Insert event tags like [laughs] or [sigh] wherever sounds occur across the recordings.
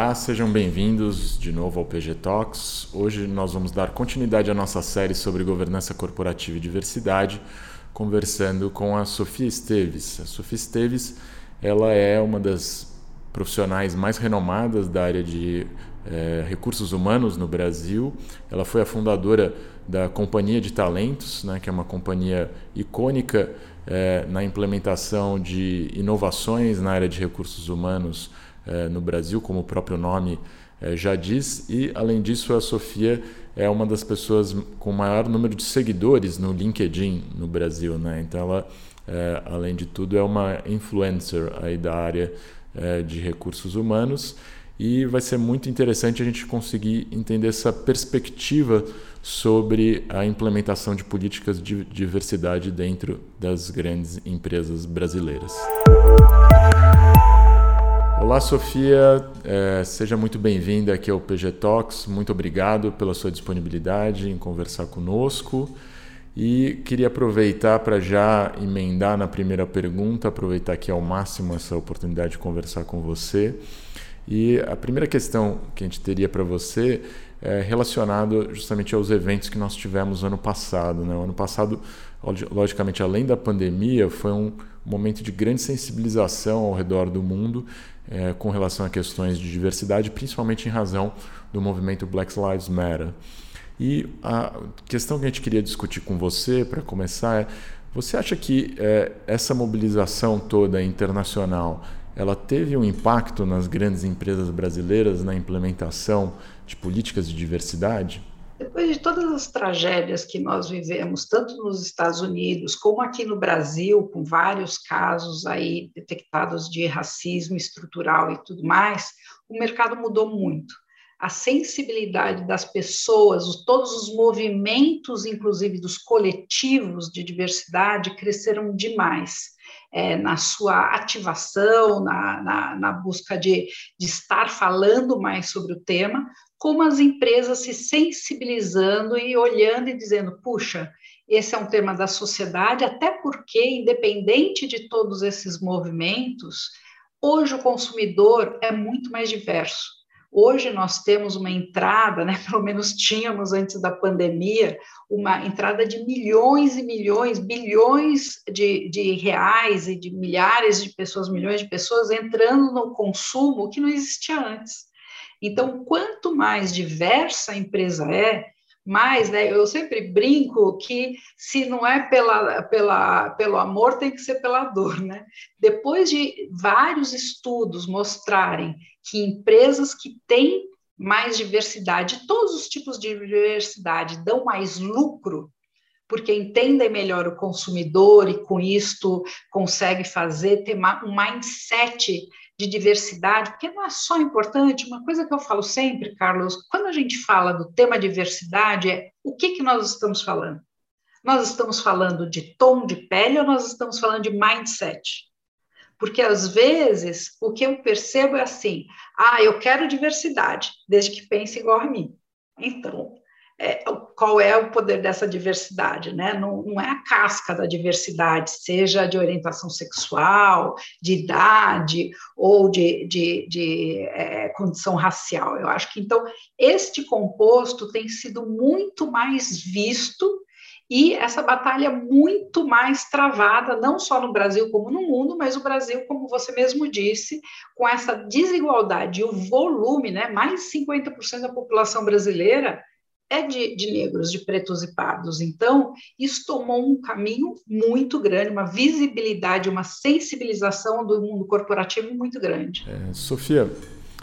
Olá, sejam bem-vindos de novo ao PG Talks. Hoje nós vamos dar continuidade à nossa série sobre governança corporativa e diversidade, conversando com a Sofia Esteves. A Sofia Esteves, ela é uma das profissionais mais renomadas da área de é, recursos humanos no Brasil. Ela foi a fundadora da Companhia de Talentos, né, que é uma companhia icônica é, na implementação de inovações na área de recursos humanos é, no Brasil, como o próprio nome é, já diz. E, além disso, a Sofia é uma das pessoas com maior número de seguidores no LinkedIn no Brasil. Né? Então, ela, é, além de tudo, é uma influencer aí da área de recursos humanos. E vai ser muito interessante a gente conseguir entender essa perspectiva sobre a implementação de políticas de diversidade dentro das grandes empresas brasileiras. Olá, Sofia, é, seja muito bem-vinda aqui ao PG Talks. Muito obrigado pela sua disponibilidade em conversar conosco. E queria aproveitar para já emendar na primeira pergunta, aproveitar aqui ao máximo essa oportunidade de conversar com você. E a primeira questão que a gente teria para você é relacionado justamente aos eventos que nós tivemos ano passado. Né? O ano passado, logicamente, além da pandemia, foi um momento de grande sensibilização ao redor do mundo é, com relação a questões de diversidade, principalmente em razão do movimento Black Lives Matter. E a questão que a gente queria discutir com você, para começar, é: você acha que é, essa mobilização toda internacional ela teve um impacto nas grandes empresas brasileiras na implementação de políticas de diversidade? Depois de todas as tragédias que nós vivemos, tanto nos Estados Unidos como aqui no Brasil, com vários casos aí detectados de racismo estrutural e tudo mais, o mercado mudou muito. A sensibilidade das pessoas, todos os movimentos, inclusive dos coletivos de diversidade, cresceram demais. É, na sua ativação, na, na, na busca de, de, estar falando mais sobre o tema, como as empresas se sensibilizando e olhando e dizendo: puxa, esse é um tema da sociedade, até porque, independente de todos esses movimentos, hoje o consumidor é muito mais diverso. Hoje nós temos uma entrada, né, [laughs] pelo menos tínhamos antes da pandemia, uma entrada de milhões e milhões, bilhões de, de reais e de milhares de pessoas, milhões de pessoas entrando no consumo que não existia antes. Então, quanto mais diversa a empresa é, mais, né, eu sempre brinco que se não é pela, pela, pelo amor, tem que ser pela dor, né? Depois de vários estudos mostrarem que empresas que têm mais diversidade, todos os tipos de diversidade dão mais lucro, porque entendem melhor o consumidor e com isto consegue fazer ter um mindset de diversidade, porque não é só importante, uma coisa que eu falo sempre, Carlos, quando a gente fala do tema diversidade, é o que, que nós estamos falando? Nós estamos falando de tom de pele ou nós estamos falando de mindset? Porque às vezes o que eu percebo é assim: ah, eu quero diversidade, desde que pense igual a mim. Então, é, qual é o poder dessa diversidade, né? Não, não, é a casca da diversidade, seja de orientação sexual, de idade ou de, de, de é, condição racial. Eu acho que então este composto tem sido muito mais visto e essa batalha muito mais travada, não só no Brasil como no mundo, mas o Brasil, como você mesmo disse, com essa desigualdade e o volume, né? Mais de 50% da população brasileira é de, de, negros, de pretos e pardos. Então, isso tomou um caminho muito grande, uma visibilidade, uma sensibilização do mundo corporativo muito grande. É, Sofia,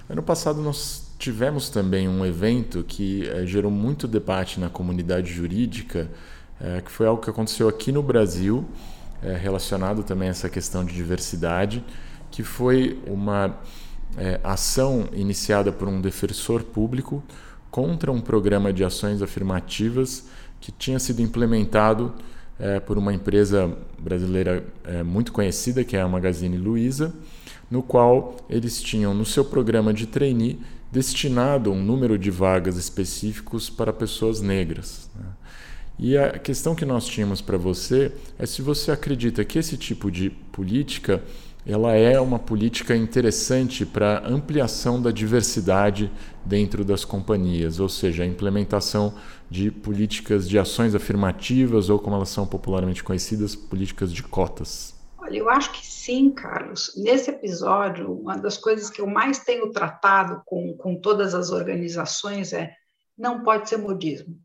ano passado nós tivemos também um evento que é, gerou muito debate na comunidade jurídica, é, que foi algo que aconteceu aqui no Brasil, é, relacionado também a essa questão de diversidade, que foi uma ação iniciada por um defensor público contra um programa de ações afirmativas que tinha sido implementado é, por uma empresa brasileira é, muito conhecida, que é a Magazine Luiza, no qual eles tinham no seu programa de trainee destinado um número de vagas específicos para pessoas negras. Né? E a questão que nós tínhamos para você é se você acredita que esse tipo de política ela é uma política interessante para ampliação da diversidade dentro das companhias, ou seja, a implementação de políticas de ações afirmativas ou como elas são popularmente conhecidas, políticas de cotas. Olha, eu acho que sim, Carlos. Nesse episódio, uma das coisas que eu mais tenho tratado com, com todas as organizações é não pode ser modismo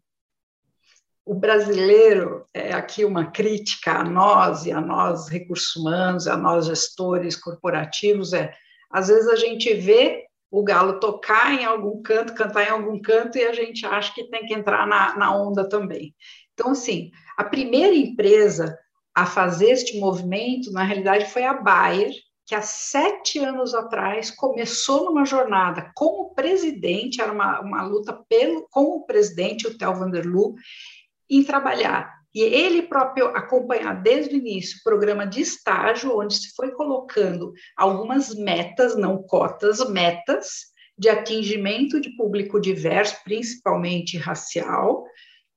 o brasileiro, é aqui uma crítica a nós e a nós recursos humanos, a nós gestores corporativos, é às vezes a gente vê o galo tocar em algum canto, cantar em algum canto, e a gente acha que tem que entrar na, na onda também. Então, assim, a primeira empresa a fazer este movimento, na realidade, foi a Bayer, que há sete anos atrás começou numa jornada com o presidente, era uma, uma luta pelo, com o presidente, o Theo Vanderloo, em trabalhar. E ele próprio acompanhar desde o início o programa de estágio, onde se foi colocando algumas metas, não cotas, metas de atingimento de público diverso, principalmente racial,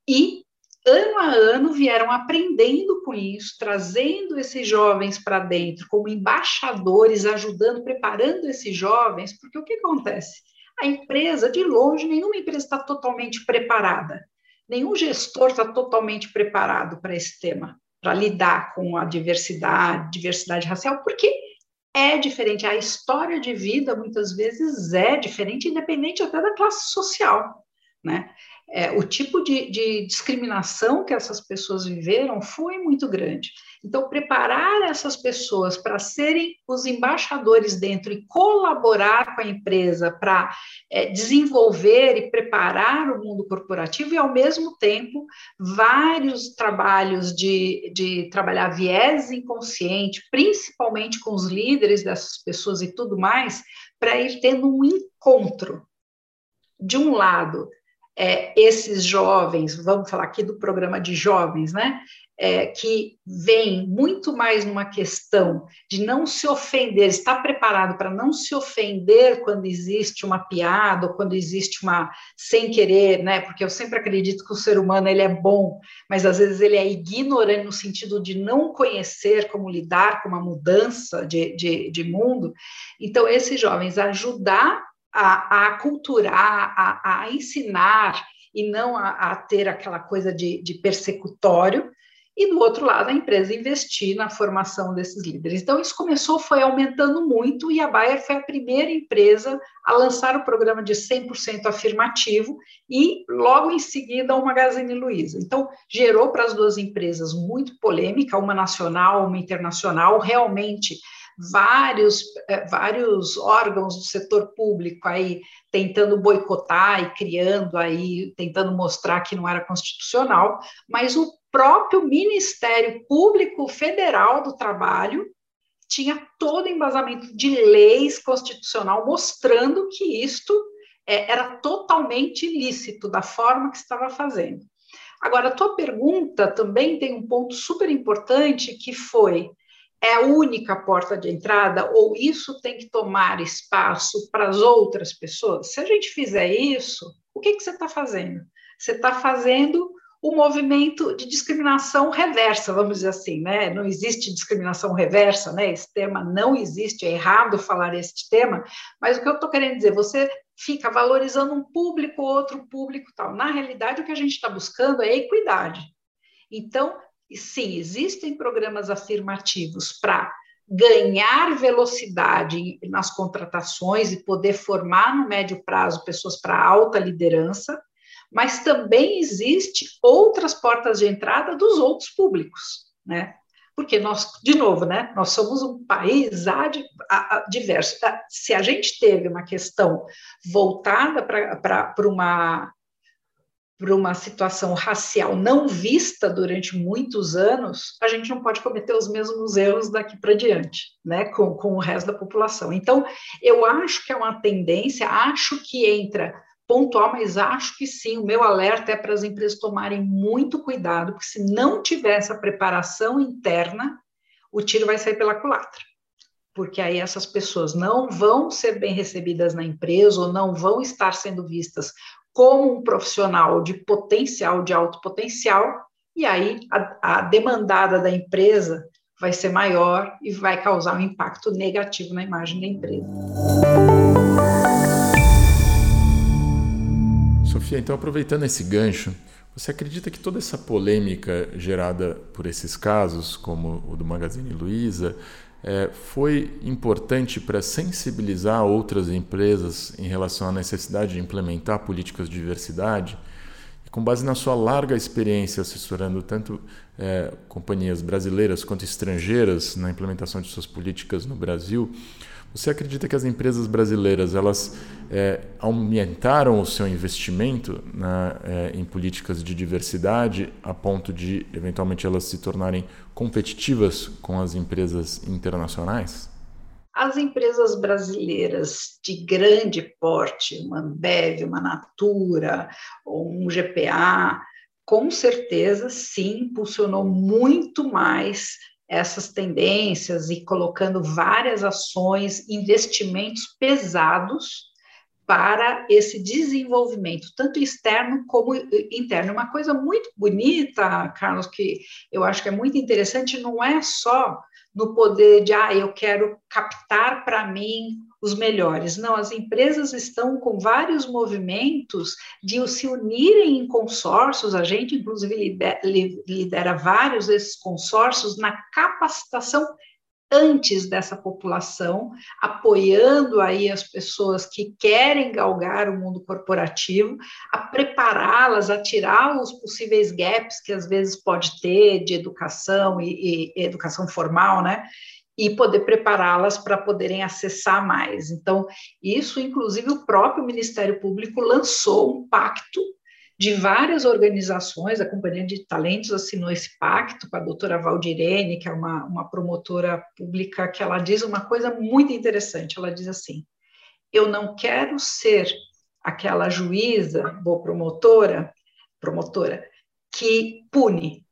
e ano a ano vieram aprendendo com isso, trazendo esses jovens para dentro como embaixadores, ajudando, preparando esses jovens, porque o que acontece? A empresa, de longe, nenhuma empresa está totalmente preparada nenhum gestor está totalmente preparado para esse tema, para lidar com a diversidade, diversidade racial, porque é diferente. A história de vida, muitas vezes, é diferente, independente até da classe social, né? É, o tipo de, de, discriminação que essas pessoas viveram foi muito grande. Então, preparar essas pessoas para serem os embaixadores dentro e colaborar com a empresa para é, desenvolver e preparar o mundo corporativo e, ao mesmo tempo, vários trabalhos de, de trabalhar viés inconsciente, principalmente com os líderes dessas pessoas e tudo mais, para ir tendo um encontro. De um lado, é, esses jovens, vamos falar aqui do programa de jovens, né? É, que vem muito mais numa questão de não se ofender, estar preparado para não se ofender quando existe uma piada ou quando existe uma sem querer, né? Porque eu sempre acredito que o ser humano ele é bom, mas às vezes ele é ignorante no sentido de não conhecer como lidar com uma mudança de, de, de mundo. Então, esses jovens ajudar a, a culturar, a, a, ensinar e não a, a ter aquela coisa de, de, persecutório, e do outro lado a empresa investir na formação desses líderes. Então isso começou, foi aumentando muito, e a Bayer foi a primeira empresa a lançar o programa de 100% afirmativo, e logo em seguida o Magazine Luiza. Então gerou para as duas empresas muito polêmica, uma nacional, uma internacional, realmente vários, eh, vários órgãos do setor público aí tentando boicotar e criando aí, tentando mostrar que não era constitucional, mas o próprio Ministério Público Federal do Trabalho tinha todo embasamento de leis constitucional mostrando que isto é, era totalmente ilícito da forma que estava fazendo. Agora, a tua pergunta também tem um ponto super importante que foi é a única porta de entrada ou isso tem que tomar espaço para as outras pessoas? Se a gente fizer isso, o que, que você está fazendo? Você está fazendo o movimento de discriminação reversa, vamos dizer assim, né? Não existe discriminação reversa, né? Esse tema não existe, é errado falar este tema, mas o que eu estou querendo dizer, você fica valorizando um público, outro público, tal. Na realidade, o que a gente está buscando é equidade. Então, e sim, existem programas afirmativos para ganhar velocidade nas contratações e poder formar no médio prazo pessoas para alta liderança, mas também existe outras portas de entrada dos outros públicos, né? Porque nós, de novo, né, nós somos um país diverso. Se a gente teve uma questão voltada para uma para uma situação racial não vista durante muitos anos, a gente não pode cometer os mesmos erros daqui para diante, né, com, com o resto da população. Então, eu acho que é uma tendência, acho que entra pontual, mas acho que sim, o meu alerta é para as empresas tomarem muito cuidado, porque se não tiver essa preparação interna, o tiro vai sair pela culatra. Porque aí essas pessoas não vão ser bem recebidas na empresa ou não vão estar sendo vistas como um profissional de potencial, de alto potencial, e aí a, a demandada da empresa vai ser maior e vai causar um impacto negativo na imagem da empresa. Sofia, então aproveitando esse gancho, você acredita que toda essa polêmica gerada por esses casos, como o do Magazine Luiza, é, foi importante para sensibilizar outras empresas em relação à necessidade de implementar políticas de diversidade? E com base na sua larga experiência assessorando tanto é, companhias brasileiras quanto estrangeiras na implementação de suas políticas no Brasil, você acredita que as empresas brasileiras elas é, aumentaram o seu investimento na, é, em políticas de diversidade a ponto de eventualmente elas se tornarem competitivas com as empresas internacionais? As empresas brasileiras de grande porte, uma Ambev, uma Natura, um GPA, com certeza sim impulsionou muito mais essas tendências e colocando várias ações, investimentos pesados para esse desenvolvimento, tanto externo como interno. Uma coisa muito bonita, Carlos, que eu acho que é muito interessante, não é só no poder de, ah, eu quero captar para mim os melhores. Não, as empresas estão com vários movimentos de se unirem em consórcios, a gente, inclusive, lidera, lidera vários desses consórcios na capacitação antes dessa população, apoiando aí as pessoas que querem galgar o mundo corporativo, a prepará-las, a tirar os possíveis gaps que às vezes pode ter de educação e, e educação formal, né? E poder prepará-las para poderem acessar mais. Então, isso, inclusive, o próprio Ministério Público lançou um pacto de várias organizações, a Companhia de Talentos assinou esse pacto com a doutora Valdirene, que é uma, uma promotora pública, que ela diz uma coisa muito interessante, ela diz assim, eu não quero ser aquela juíza, boa promotora, promotora, que pune,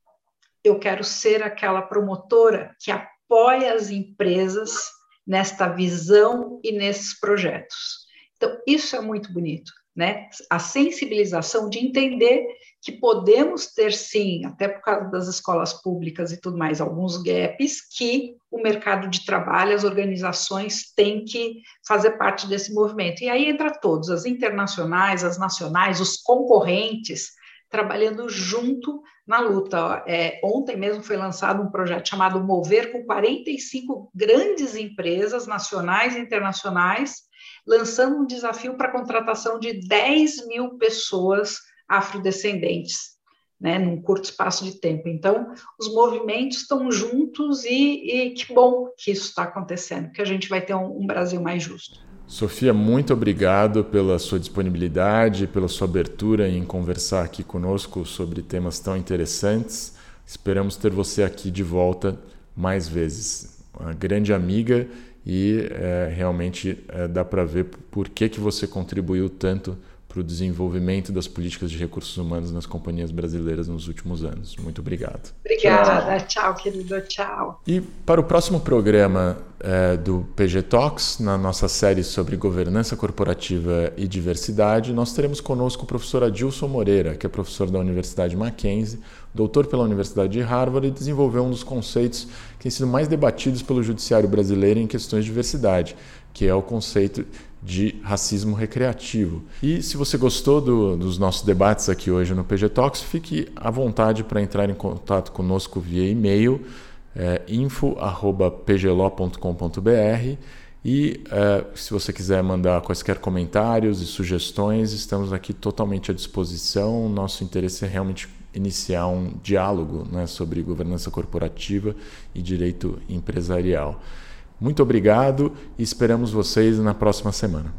eu quero ser aquela promotora que apoia as empresas nesta visão e nesses projetos. Então, isso é muito bonito, né? A sensibilização de entender que podemos ter, sim, até por causa das escolas públicas e tudo mais, alguns gaps que o mercado de trabalho, as organizações têm que fazer parte desse movimento. E aí entra todos, as internacionais, as nacionais, os concorrentes, trabalhando junto na luta. É, ontem mesmo foi lançado um projeto chamado Mover, com 45 grandes empresas nacionais e internacionais, lançando um desafio para a contratação de 10 mil pessoas afrodescendentes. Né, num curto espaço de tempo. Então, os movimentos estão juntos e, e que bom que isso está acontecendo, que a gente vai ter um, um Brasil mais justo. Sofia, muito obrigado pela sua disponibilidade, pela sua abertura em conversar aqui conosco sobre temas tão interessantes. Esperamos ter você aqui de volta mais vezes. Uma grande amiga e é, realmente é, dá para ver por que, que você contribuiu tanto para o desenvolvimento das políticas de recursos humanos nas companhias brasileiras nos últimos anos. Muito obrigado. Obrigada, tchau, querido, tchau. E para o próximo programa é, do PG Talks, na nossa série sobre governança corporativa e diversidade, nós teremos conosco o professor Adilson Moreira, que é professor da Universidade Mackenzie, doutor pela Universidade de Harvard e desenvolveu um dos conceitos que têm sido mais debatidos pelo judiciário brasileiro em questões de diversidade, que é o conceito de racismo recreativo. E se você gostou do, dos nossos debates aqui hoje no PG Talks, fique à vontade para entrar em contato conosco via e-mail é, info@pglo.com.br e é, se você quiser mandar quaisquer comentários e sugestões, estamos aqui totalmente à disposição. Nosso interesse é realmente iniciar um diálogo né, sobre governança corporativa e direito empresarial. Muito obrigado e esperamos vocês na próxima semana.